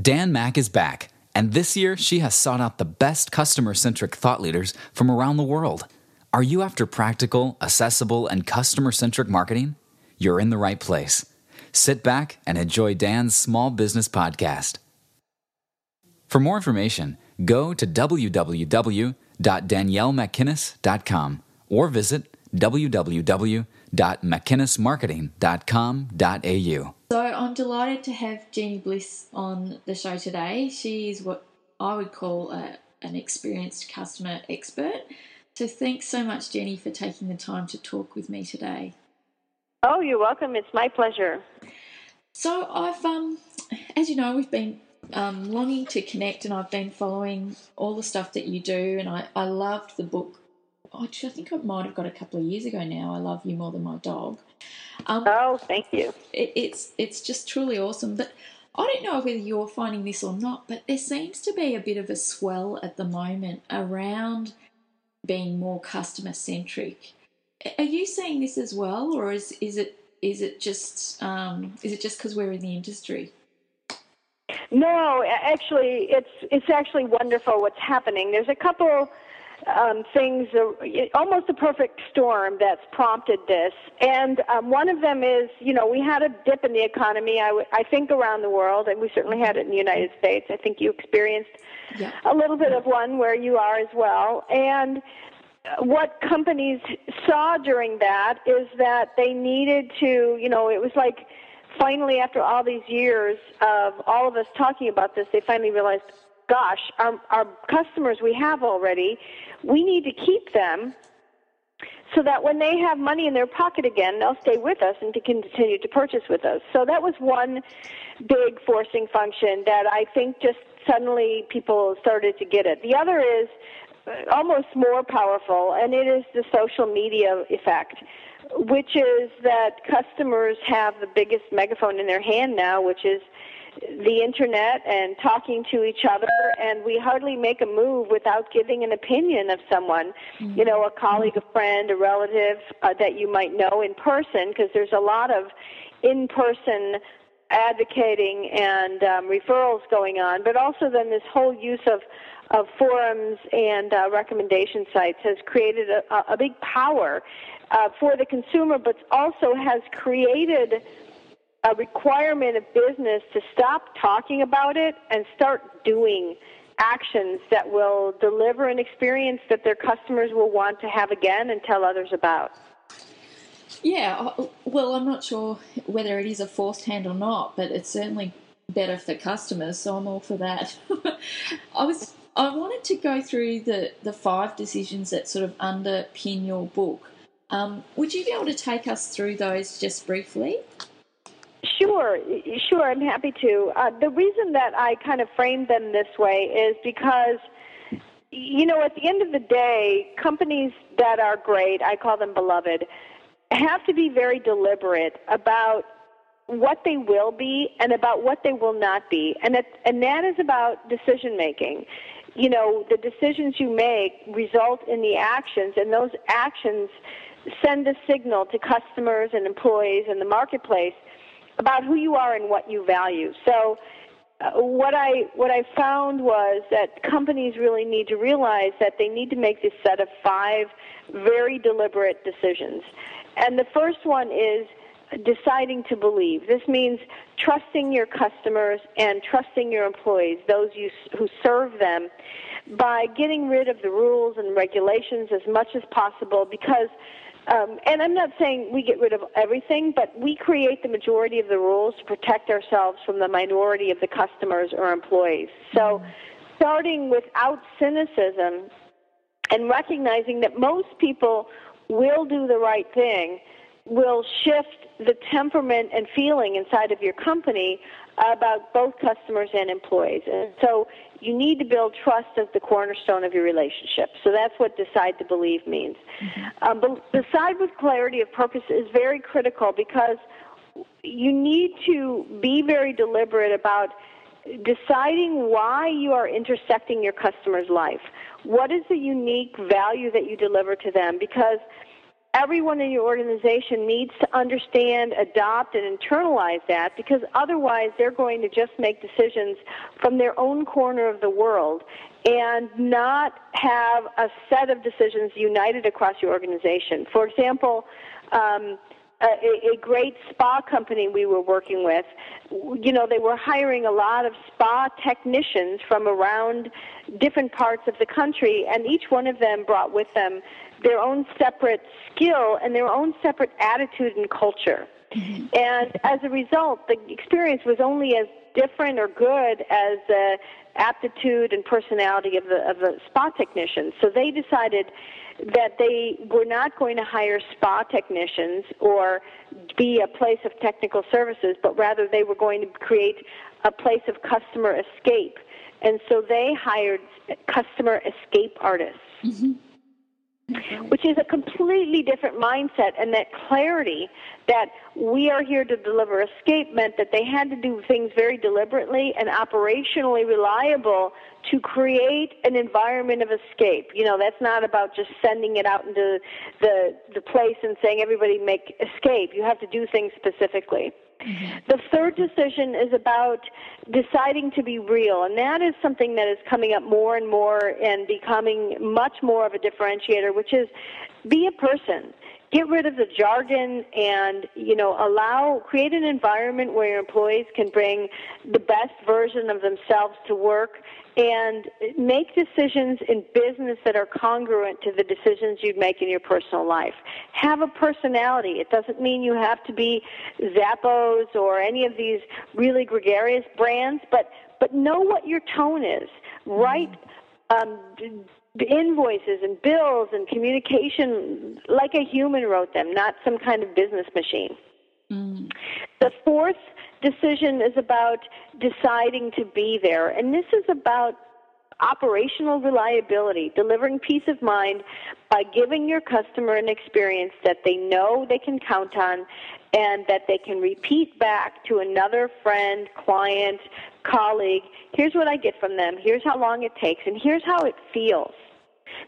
Dan Mack is back, and this year she has sought out the best customer centric thought leaders from around the world. Are you after practical, accessible, and customer centric marketing? You're in the right place. Sit back and enjoy Dan's Small Business Podcast. For more information, go to www.daniellemcginnis.com or visit www.mcginnismarketing.com.au. So I'm delighted to have Jeanne Bliss on the show today. She's what I would call a, an experienced customer expert. So thanks so much, Jenny, for taking the time to talk with me today. Oh, you're welcome. It's my pleasure. So I've, um, as you know, we've been um, longing to connect, and I've been following all the stuff that you do, and I, I loved the book. Oh, I think I might have got a couple of years ago now. I love you more than my dog. Um, oh, thank you. It, it's it's just truly awesome. But I don't know whether you're finding this or not, but there seems to be a bit of a swell at the moment around being more customer centric. Are you seeing this as well, or is is it is it just um, is it just because we're in the industry? No, actually, it's it's actually wonderful what's happening. There's a couple um, things, uh, almost a perfect storm that's prompted this. And um, one of them is, you know, we had a dip in the economy, I, w- I think, around the world, and we certainly had it in the United States. I think you experienced yeah. a little bit of one where you are as well. And what companies saw during that is that they needed to, you know, it was like finally, after all these years of all of us talking about this, they finally realized, gosh, our, our customers we have already, we need to keep them so that when they have money in their pocket again, they'll stay with us and to continue to purchase with us. So that was one big forcing function that I think just suddenly people started to get it. The other is uh, almost more powerful, and it is the social media effect, which is that customers have the biggest megaphone in their hand now, which is the internet and talking to each other and we hardly make a move without giving an opinion of someone mm-hmm. you know a colleague a friend a relative uh, that you might know in person because there's a lot of in person advocating and um, referrals going on but also then this whole use of of forums and uh, recommendation sites has created a, a big power uh, for the consumer, but also has created a requirement of business to stop talking about it and start doing actions that will deliver an experience that their customers will want to have again and tell others about. Yeah, uh, well, I'm not sure whether it is a forced hand or not, but it's certainly better for customers, so I'm all for that. I was I wanted to go through the, the five decisions that sort of underpin your book. Um, would you be able to take us through those just briefly? Sure, sure, I'm happy to. Uh, the reason that I kind of framed them this way is because, you know, at the end of the day, companies that are great, I call them beloved, have to be very deliberate about what they will be and about what they will not be. And that, and that is about decision making you know, the decisions you make result in the actions, and those actions send a signal to customers and employees and the marketplace about who you are and what you value. So, uh, what I what I found was that companies really need to realize that they need to make this set of five very deliberate decisions. And the first one is deciding to believe. This means trusting your customers and trusting your employees, those you, who serve them, by getting rid of the rules and regulations as much as possible because um, and I'm not saying we get rid of everything, but we create the majority of the rules to protect ourselves from the minority of the customers or employees. So, starting without cynicism and recognizing that most people will do the right thing will shift the temperament and feeling inside of your company about both customers and employees. And so you need to build trust as the cornerstone of your relationship. So that's what decide to believe means. Mm-hmm. Um, but decide with clarity of purpose is very critical because you need to be very deliberate about deciding why you are intersecting your customer's life. What is the unique value that you deliver to them? Because everyone in your organization needs to understand, adopt, and internalize that because otherwise they're going to just make decisions from their own corner of the world and not have a set of decisions united across your organization. For example, um, a, a great spa company we were working with, you know, they were hiring a lot of spa technicians from around different parts of the country, and each one of them brought with them their own separate skill and their own separate attitude and culture. Mm-hmm. And as a result, the experience was only as different or good as the aptitude and personality of the of the spa technicians. So they decided that they were not going to hire spa technicians or be a place of technical services, but rather they were going to create a place of customer escape. And so they hired customer escape artists. Mm-hmm Mm-hmm. which is a completely different mindset and that clarity that we are here to deliver escape meant that they had to do things very deliberately and operationally reliable to create an environment of escape. You know, that's not about just sending it out into the the place and saying everybody make escape. You have to do things specifically. Mm-hmm. The third decision is about deciding to be real, and that is something that is coming up more and more and becoming much more of a differentiator, which is be a person. Get rid of the jargon and, you know, allow, create an environment where your employees can bring the best version of themselves to work and make decisions in business that are congruent to the decisions you'd make in your personal life. Have a personality. It doesn't mean you have to be Zappos or any of these really gregarious brands, but but know what your tone is. Write um, invoices and bills and communication like a human wrote them, not some kind of business machine. Mm. The fourth decision is about deciding to be there. And this is about operational reliability, delivering peace of mind by giving your customer an experience that they know they can count on and that they can repeat back to another friend, client, colleague. Here's what I get from them. Here's how long it takes, and here's how it feels.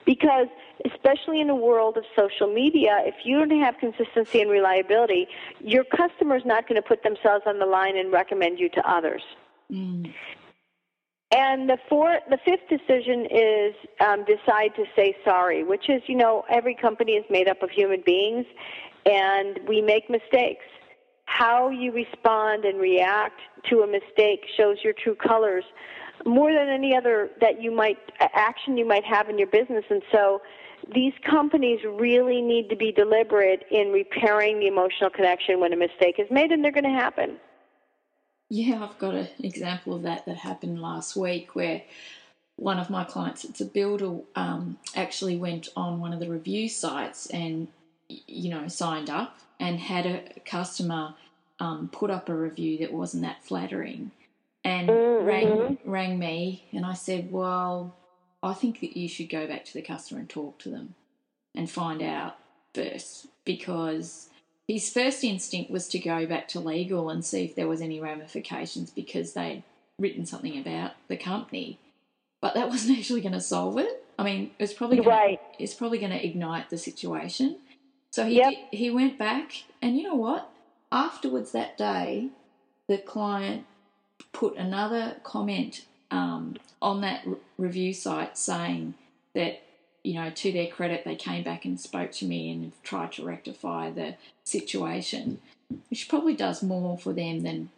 Because especially in a world of social media, if you don't have consistency and reliability, your customer is not going to put themselves on the line and recommend you to others. Mm. And the fourth, the fifth decision is um, decide to say sorry, which is, you know, every company is made up of human beings, and we make mistakes. How you respond and react to a mistake shows your true colors more than any other that you might action you might have in your business. And so, these companies really need to be deliberate in repairing the emotional connection when a mistake is made, and they're going to happen. Yeah, I've got an example of that that happened last week where one of my clients, it's a builder, um, actually went on one of the review sites and, you know, signed up and had a customer um, put up a review that wasn't that flattering and mm-hmm. rang, rang me and I said, well, I think that you should go back to the customer and talk to them and find out first because his first instinct was to go back to legal and see if there was any ramifications because they'd written something about the company. But that wasn't actually going to solve it. I mean, it's probably gonna, right. it's probably going to ignite the situation. So he yep. did, he went back, and you know what? Afterwards that day, the client put another comment um, on that re- review site saying that you know to their credit they came back and spoke to me and tried to rectify the situation which probably does more for them than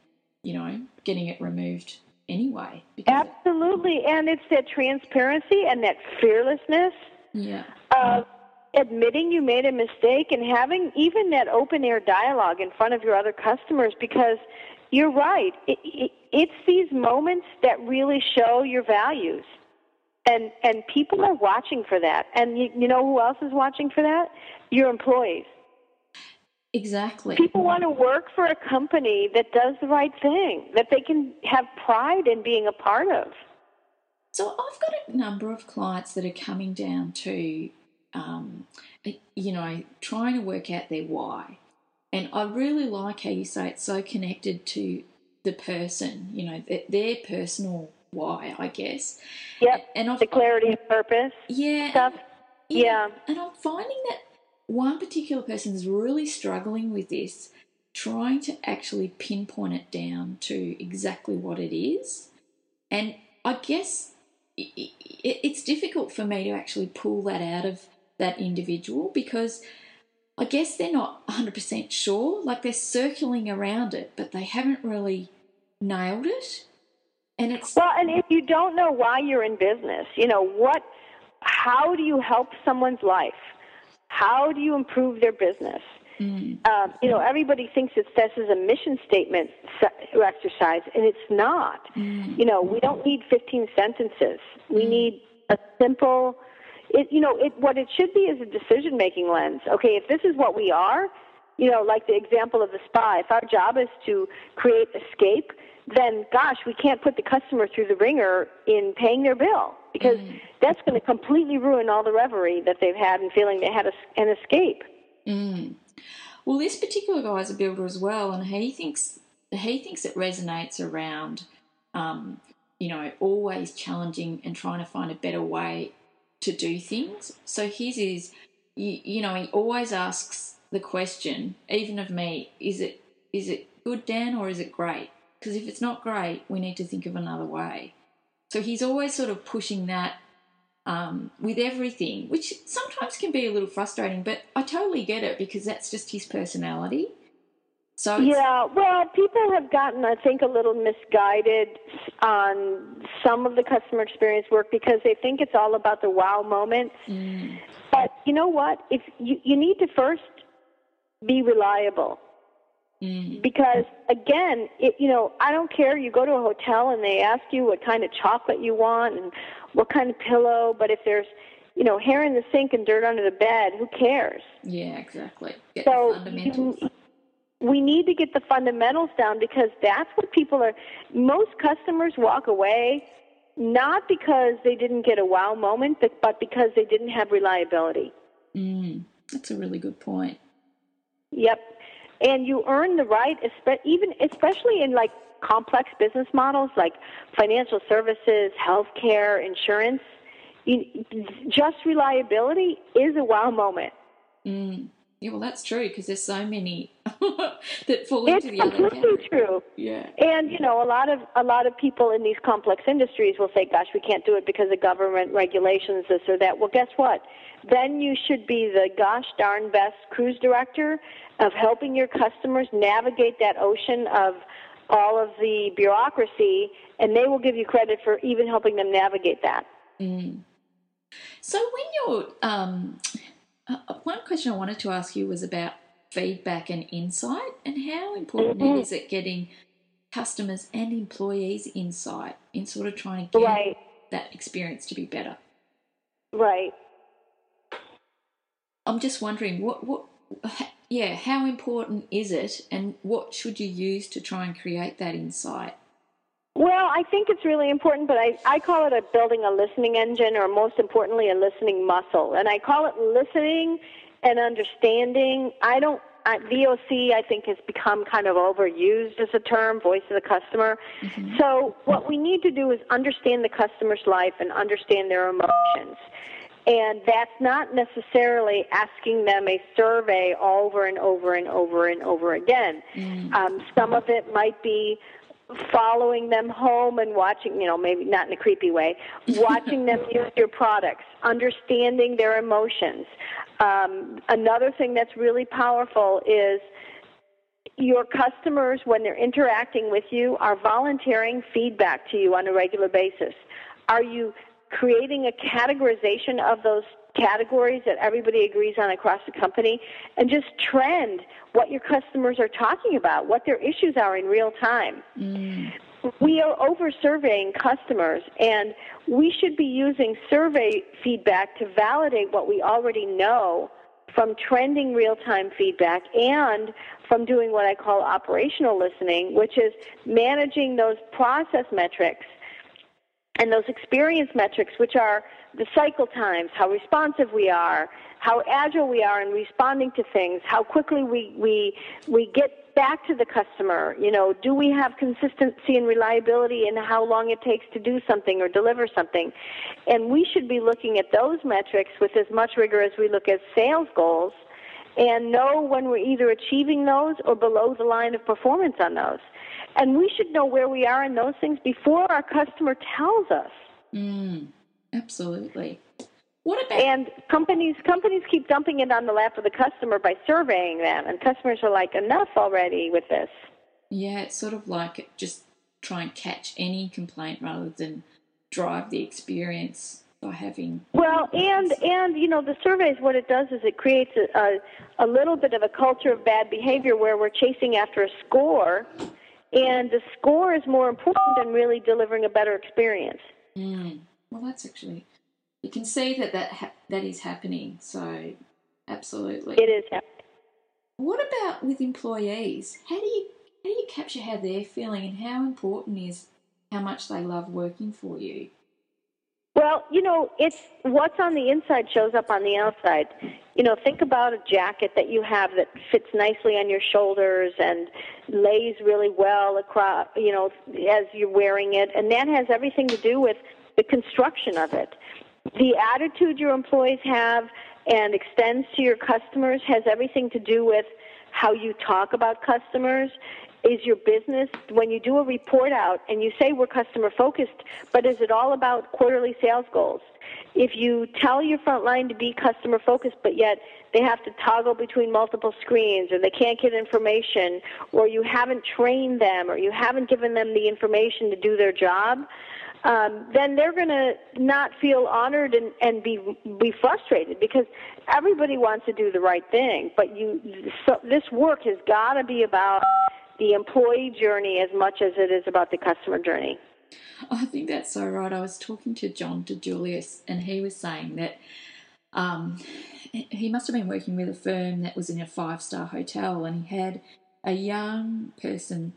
you know getting it removed anyway absolutely and it's that transparency and that fearlessness yeah of admitting you made a mistake and having even that open air dialogue in front of your other customers because you're right. It, it, it's these moments that really show your values. And and people are watching for that. And you, you know who else is watching for that? Your employees. Exactly. People want to work for a company that does the right thing, that they can have pride in being a part of. So I've got a number of clients that are coming down to, um, you know, trying to work out their why. And I really like how you say it's so connected to the person, you know, their personal why, I guess. Yep. And I've, the clarity of purpose. Yeah. Stuff. Yeah. yeah. And I'm finding that one particular person is really struggling with this, trying to actually pinpoint it down to exactly what it is. And I guess it's difficult for me to actually pull that out of that individual because I guess they're not 100% sure. Like they're circling around it, but they haven't really nailed it. And it's well, and if you don't know why you're in business, you know what, how do you help someone's life? How do you improve their business? Mm. Um, you know, everybody thinks that this is a mission statement exercise, and it's not. Mm. You know, we don't need 15 sentences. We mm. need a simple. It, you know, it, what it should be is a decision making lens. Okay, if this is what we are, you know, like the example of the spa, if our job is to create escape, then gosh, we can't put the customer through the ringer in paying their bill because mm. that's going to completely ruin all the reverie that they've had and feeling they had a, an escape. Mm. Well, this particular guy is a builder as well, and he thinks he thinks it resonates around, um, you know, always challenging and trying to find a better way to do things. So his is, you, you know, he always asks the question, even of me, is it is it good, Dan, or is it great? Because if it's not great, we need to think of another way. So he's always sort of pushing that um, with everything, which sometimes can be a little frustrating, but I totally get it because that's just his personality. So yeah, well, people have gotten, I think, a little misguided on some of the customer experience work because they think it's all about the wow moment. Mm. But you know what? If you, you need to first be reliable. Mm. Because again, it, you know, I don't care. You go to a hotel and they ask you what kind of chocolate you want and what kind of pillow. But if there's, you know, hair in the sink and dirt under the bed, who cares? Yeah, exactly. Get so you, we need to get the fundamentals down because that's what people are. Most customers walk away not because they didn't get a wow moment, but, because they didn't have reliability. Mm, that's a really good point. Yep and you earn the right, even especially in like complex business models like financial services, healthcare, insurance. You, just reliability is a wow moment. Mm. Yeah, well, that's true because there's so many that fall into it's the other completely true. Yeah, and you know, a lot of a lot of people in these complex industries will say, "Gosh, we can't do it because of government regulations, this or that." Well, guess what? Then you should be the gosh darn best cruise director of helping your customers navigate that ocean of all of the bureaucracy, and they will give you credit for even helping them navigate that. Mm. So, when you're, um, uh, one question I wanted to ask you was about feedback and insight, and how important mm-hmm. is it getting customers and employees insight in sort of trying to get right. that experience to be better? Right. I'm just wondering what what yeah, how important is it and what should you use to try and create that insight? Well, I think it's really important, but I, I call it a building a listening engine, or most importantly, a listening muscle. And I call it listening and understanding. I don't, I, VOC, I think, has become kind of overused as a term, voice of the customer. Mm-hmm. So, what we need to do is understand the customer's life and understand their emotions. And that's not necessarily asking them a survey over and over and over and over again. Mm. Um, some of it might be following them home and watching, you know, maybe not in a creepy way, watching them use your products, understanding their emotions. Um, another thing that's really powerful is your customers, when they're interacting with you, are volunteering feedback to you on a regular basis. Are you creating a categorization of those categories that everybody agrees on across the company and just trend what your customers are talking about, what their issues are in real time. Mm. We are over surveying customers, and we should be using survey feedback to validate what we already know from trending real time feedback and from doing what I call operational listening, which is managing those process metrics and those experience metrics, which are the cycle times, how responsive we are, how agile we are in responding to things, how quickly we, we, we get back to the customer. You know, do we have consistency and reliability in how long it takes to do something or deliver something? And we should be looking at those metrics with as much rigor as we look at sales goals and know when we're either achieving those or below the line of performance on those. And we should know where we are in those things before our customer tells us. Mm, absolutely. What about and companies companies keep dumping it on the lap of the customer by surveying them and customers are like enough already with this. Yeah, it's sort of like just try and catch any complaint rather than drive the experience by having well and and you know the surveys what it does is it creates a, a, a little bit of a culture of bad behavior where we're chasing after a score and the score is more important than really delivering a better experience mm. Well that's actually you can see that that, ha- that is happening so absolutely. It is happening what about with employees? How do you how do you capture how they're feeling and how important is how much they love working for you? Well, you know, it's what's on the inside shows up on the outside. You know, think about a jacket that you have that fits nicely on your shoulders and lays really well across, you know, as you're wearing it, and that has everything to do with the construction of it. The attitude your employees have and extends to your customers has everything to do with how you talk about customers is your business when you do a report out and you say we're customer focused, but is it all about quarterly sales goals? If you tell your front line to be customer focused, but yet they have to toggle between multiple screens or they can't get information or you haven't trained them or you haven't given them the information to do their job, um, then they're going to not feel honored and, and be be frustrated because everybody wants to do the right thing. But you, so this work has got to be about the employee journey as much as it is about the customer journey. I think that's so right. I was talking to John DiJulius, and he was saying that um, he must have been working with a firm that was in a five star hotel, and he had a young person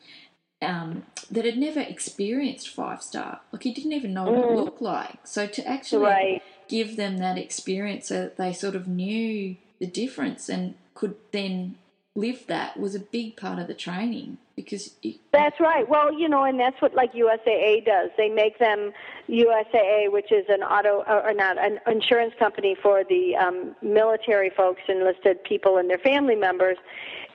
um, that had never experienced five star. Like he didn't even know what mm. it looked like. So to actually right. give them that experience so that they sort of knew the difference and could then live that was a big part of the training because it, that's right well you know and that's what like usaa does they make them usaa which is an auto or not an insurance company for the um, military folks enlisted people and their family members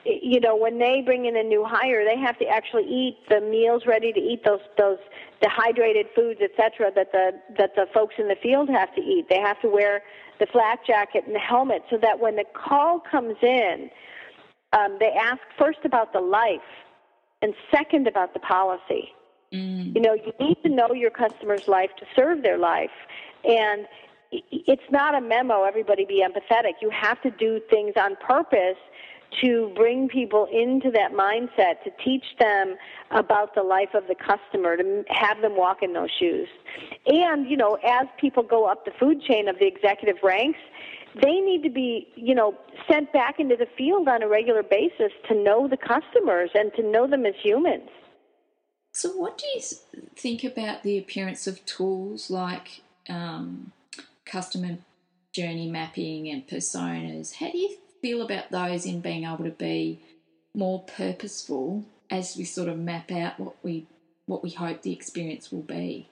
you know when they bring in a new hire they have to actually eat the meals ready to eat those those dehydrated foods etc that the that the folks in the field have to eat they have to wear the flak jacket and the helmet so that when the call comes in um, they ask first about the life and second about the policy. Mm. You know, you need to know your customer's life to serve their life. And it's not a memo, everybody be empathetic. You have to do things on purpose to bring people into that mindset, to teach them about the life of the customer, to have them walk in those shoes. And, you know, as people go up the food chain of the executive ranks, they need to be, you know, sent back into the field on a regular basis to know the customers and to know them as humans. So, what do you think about the appearance of tools like um, customer journey mapping and personas? How do you feel about those in being able to be more purposeful as we sort of map out what we what we hope the experience will be?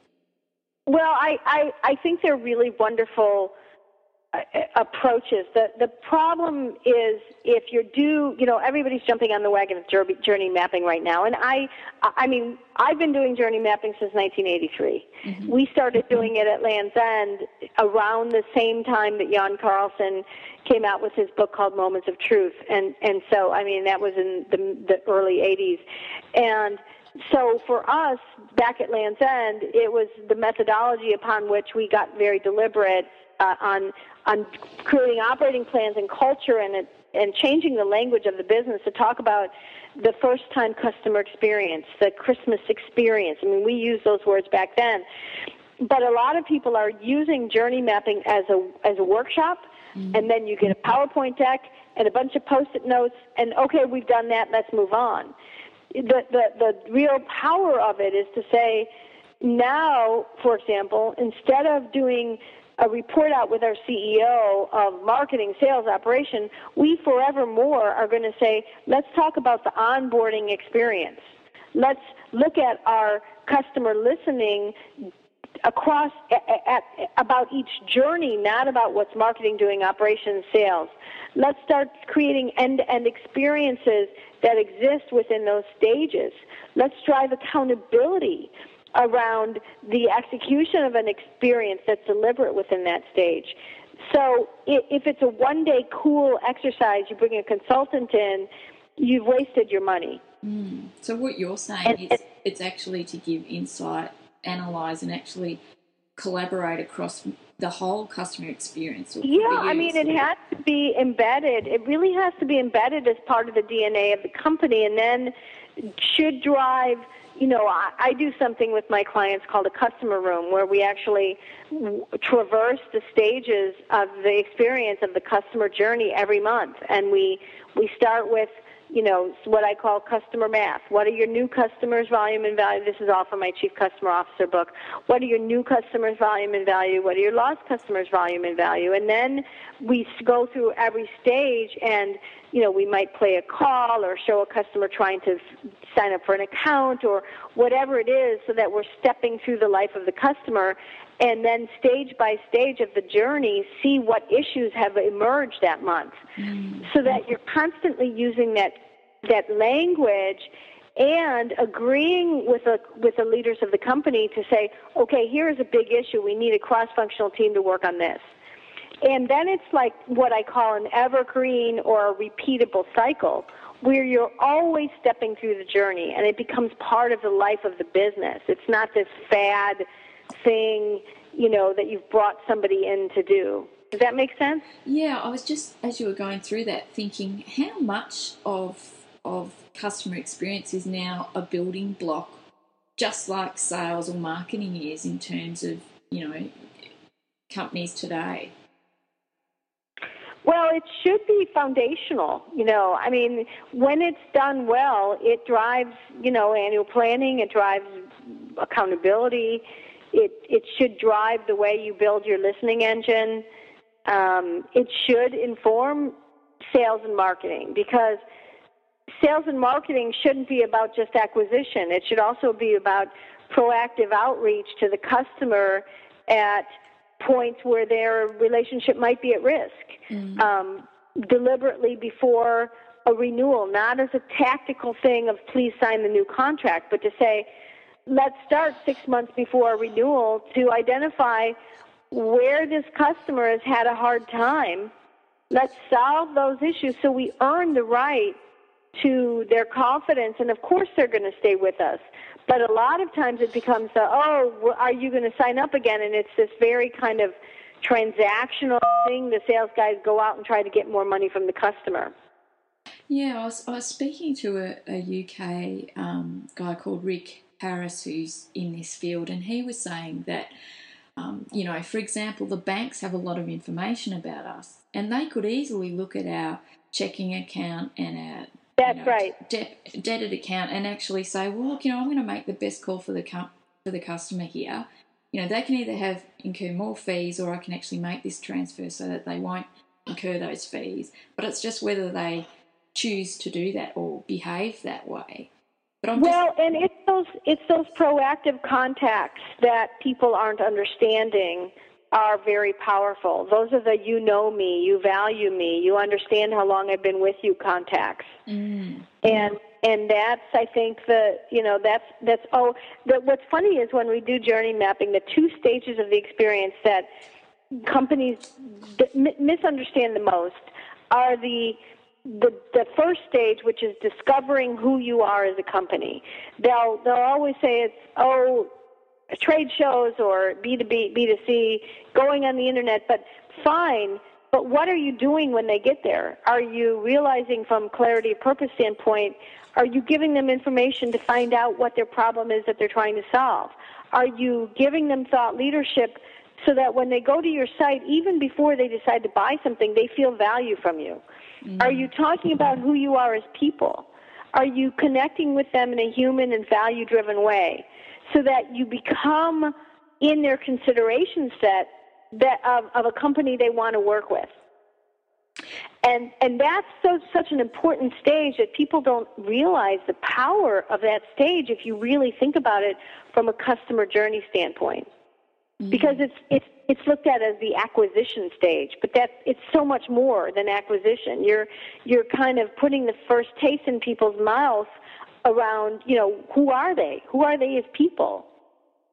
Well, I, I, I think they're really wonderful approaches. The the problem is if you're due, you know, everybody's jumping on the wagon of journey mapping right now, and I, I mean, I've been doing journey mapping since 1983. Mm-hmm. We started doing it at Lands' End around the same time that Jan Carlzon came out with his book called Moments of Truth, and and so I mean that was in the the early 80s, and so for us back at Lands' End, it was the methodology upon which we got very deliberate uh, on on creating operating plans and culture and and changing the language of the business to talk about the first time customer experience, the Christmas experience. I mean, we used those words back then. But a lot of people are using journey mapping as a as a workshop mm-hmm. and then you get a PowerPoint deck and a bunch of post-it notes and okay, we've done that, let's move on. The the the real power of it is to say now, for example, instead of doing a report out with our CEO of marketing, sales, operation, we forevermore are going to say, let's talk about the onboarding experience. Let's look at our customer listening across at, at, about each journey, not about what's marketing doing, operations, sales. Let's start creating end-to-end experiences that exist within those stages. Let's drive accountability around the execution of an experience that's deliberate within that stage. So if it's a one-day cool exercise, you bring a consultant in, you've wasted your money. Mm. So what you're saying and, is it's actually to give insight analyze and actually collaborate across the whole customer experience? Yeah, I mean, it has to be embedded. It really has to be embedded as part of the DNA of the company, and then should drive. You know, I, I do something with my clients called a customer room, where we actually w- traverse the stages of the experience of the customer journey every month, and we we start with you know, what I call customer math. What are your new customers' volume and value? This is all from my Chief Customer Officer book. What are your new customers' volume and value? What are your lost customers' volume and value? And then we go through every stage and, you know, we might play a call or show a customer trying to sign up for an account or whatever it is so that we're stepping through the life of the customer and then stage by stage of the journey see what issues have emerged that month mm. so that you're constantly using that that language and agreeing with the with the leaders of the company to say okay here is a big issue we need a cross functional team to work on this and then it's like what I call an evergreen or a repeatable cycle where you're always stepping through the journey and it becomes part of the life of the business. It's not this fad thing, you know, that you've brought somebody in to do. Does that make sense? Yeah, I was just as you were going through that thinking how much of of customer experience is now a building block just like sales or marketing is in terms of, you know, companies today. Well, it should be foundational. You know, I mean, when it's done well, it drives, you know, annual planning, it drives accountability, it, it should drive the way you build your listening engine. Um, it should inform sales and marketing because sales and marketing shouldn't be about just acquisition. It should also be about proactive outreach to the customer at points where their relationship might be at risk. Mm-hmm. Um, deliberately before a renewal, not as a tactical thing of please sign the new contract, but to say, let's start six months before renewal to identify where this customer has had a hard time. Let's solve those issues so we earn the right to their confidence. And of course, they're going to stay with us. But a lot of times it becomes, a, oh, are you going to sign up again? And it's this very kind of transactional thing. The sales guys go out and try to get more money from the customer. Yeah, I was, I was speaking to a, a UK um, guy called Rick Harris who's in this field, and he was saying that, um, you know, for example, the banks have a lot of information about us, and they could easily look at our checking account and our that's you know, right de- debit account and actually say, well, look, you know, I'm going to make the best call for the com- for the customer here. You know, they can either have incur more fees, or I can actually make this transfer so that they won't incur those fees. But it's just whether they choose to do that or behave that way. Well, and it's those it's those proactive contacts that people aren't understanding are very powerful. Those are the you know me, you value me, you understand how long I've been with you contacts. Mm. And and that's I think the you know that's that's oh that what's funny is when we do journey mapping, the two stages of the experience that companies misunderstand the most are the the the first stage, which is discovering who you are as a company. They'll they'll always say it's oh trade shows or B2B, B2C, going on the internet, but fine. But what are you doing when they get there? Are you realizing from clarity of purpose standpoint, are you giving them information to find out what their problem is that they're trying to solve? Are you giving them thought leadership so that when they go to your site, even before they decide to buy something, they feel value from you? Mm-hmm. Are you talking about who you are as people? Are you connecting with them in a human and value driven way so that you become in their consideration set that of, of a company they want to work with? And and that's so such an important stage that people don't realize the power of that stage if you really think about it from a customer journey standpoint. Because it's it's it's looked at as the acquisition stage, but that it's so much more than acquisition. You're you're kind of putting the first taste in people's mouths around, you know, who are they? Who are they as people?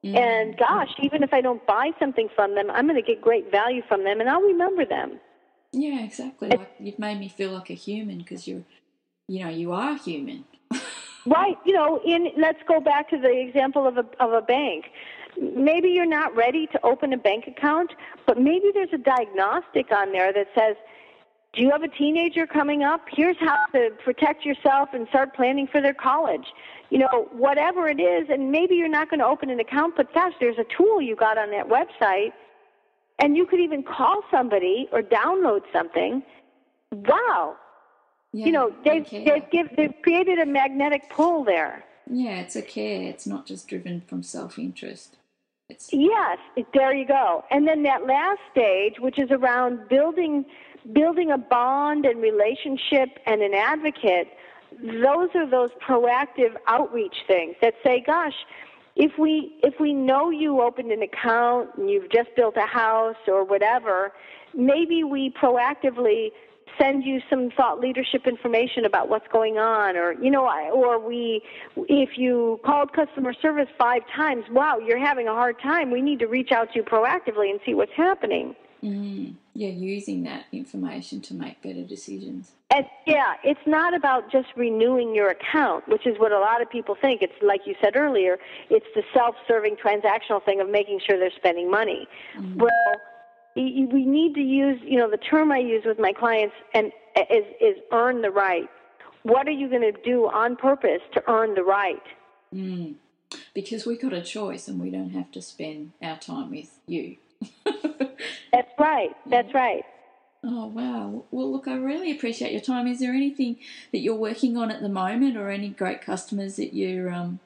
Mm-hmm. And gosh, even if I don't buy something from them, I'm going to get great value from them, and I'll remember them. Yeah, exactly. Like you've made me feel like a human because you're, you know, you are human. right. You know, in let's go back to the example of a of a bank. Maybe you're not ready to open a bank account, but maybe there's a diagnostic on there that says, "Do you have a teenager coming up? Here's how to protect yourself and start planning for their college." You know, whatever it is, and maybe you're not going to open an account, but gosh, there's a tool you got on that website and you could even call somebody or download something. Wow. Yeah, you know, they've, they've, give, they've created a magnetic pull there. Yeah, it's a care. It's not just driven from self interest. Yes, there you go. And then that last stage, which is around building building a bond and relationship and an advocate, those are those proactive outreach things that say, gosh, if we if we know you opened an account and you've just built a house or whatever, maybe we proactively send you some thought leadership information about what's going on or you know or we if you called customer service 5 times wow you're having a hard time we need to reach out to you proactively and see what's happening mm, yeah using that information to make better decisions and yeah, it's not about just renewing your account, which is what a lot of people think. It's like you said earlier, it's the self-serving transactional thing of making sure they're spending money. Mm-hmm. Well, we need to use, you know, the term I use with my clients and is is earn the right. What are you going to do on purpose to earn the right? Mm. Because we've got a choice and we don't have to spend our time with you. That's right. That's right. Oh, wow. Well, look, I really appreciate your time. Is there anything that you're working on at the moment or any great customers that you're, um,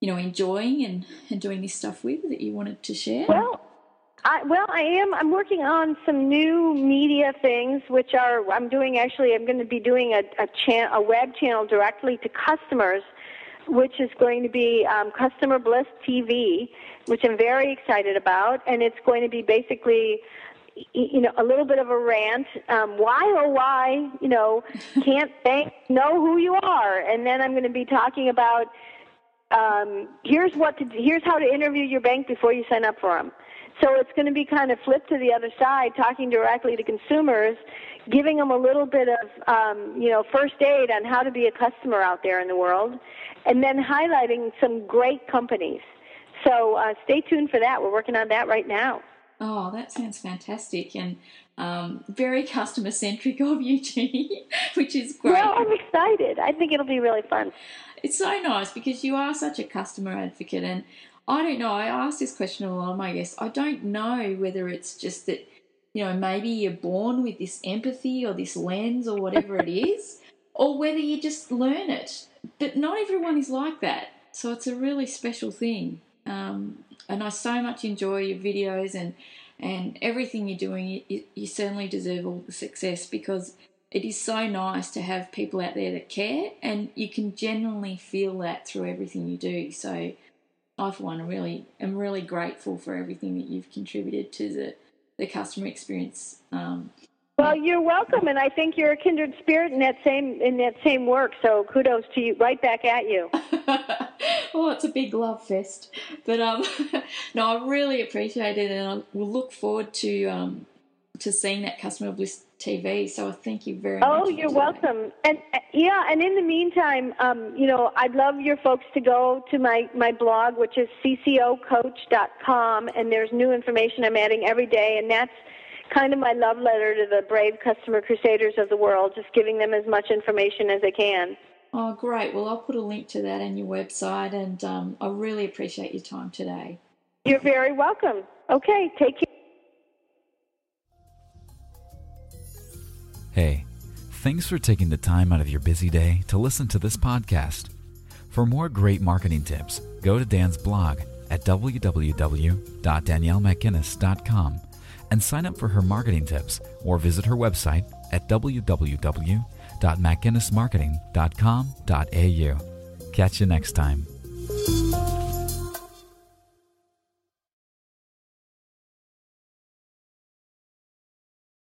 you know, enjoying and, and doing this stuff with that you wanted to share? Well, I, well, I am. I'm working on some new media things, which are I'm doing. Actually, I'm going to be doing a a, chan- a web channel directly to customers, which is going to be um, Customer Bliss TV, which I'm very excited about, and it's going to be basically you know, a little bit of a rant. Um, why oh why, you know, can't banks know who you are? And then I'm going to be talking about um, here's what to here's how to interview your bank before you sign up for them. So it's going to be kind of flipped to the other side, talking directly to consumers, giving them a little bit of um, you know first aid on how to be a customer out there in the world, and then highlighting some great companies. So uh, stay tuned for that. We're working on that right now. Oh, that sounds fantastic and um, very customer centric of you, Jeanne, which is great. Well, I'm excited. I think it'll be really fun. It's so nice because you are such a customer advocate, and I don't know. I ask this question a lot of my guests. I don't know whether it's just that you know maybe you're born with this empathy or this lens or whatever it is, or whether you just learn it. But not everyone is like that, so it's a really special thing. Um, and I so much enjoy your videos and and everything you're doing. You, you certainly deserve all the success because it is so nice to have people out there that care, and you can genuinely feel that through everything you do. So, I for one really am really grateful for everything that you've contributed to the the customer experience. Um, well, you're welcome, and I think you're a kindred spirit in that same in that same work. So kudos to you, right back at you. well, it's a big love fest. But um, no, I really appreciate it, and I will look forward to um, to seeing that customer bliss TV. So thank you very oh, much. Oh, you're welcome. And yeah, and in the meantime, um, you know, I'd love your folks to go to my my blog, which is ccocoach.com, and there's new information I'm adding every day, and that's kind of my love letter to the brave customer crusaders of the world, just giving them as much information as they can. Oh, great. Well, I'll put a link to that on your website, and um, I really appreciate your time today. You're very welcome. Okay, take care. Hey, thanks for taking the time out of your busy day to listen to this podcast. For more great marketing tips, go to Dan's blog at www.daniellemcginnis.com and sign up for her marketing tips or visit her website at www.mcginnismarketing.com.au. Catch you next time.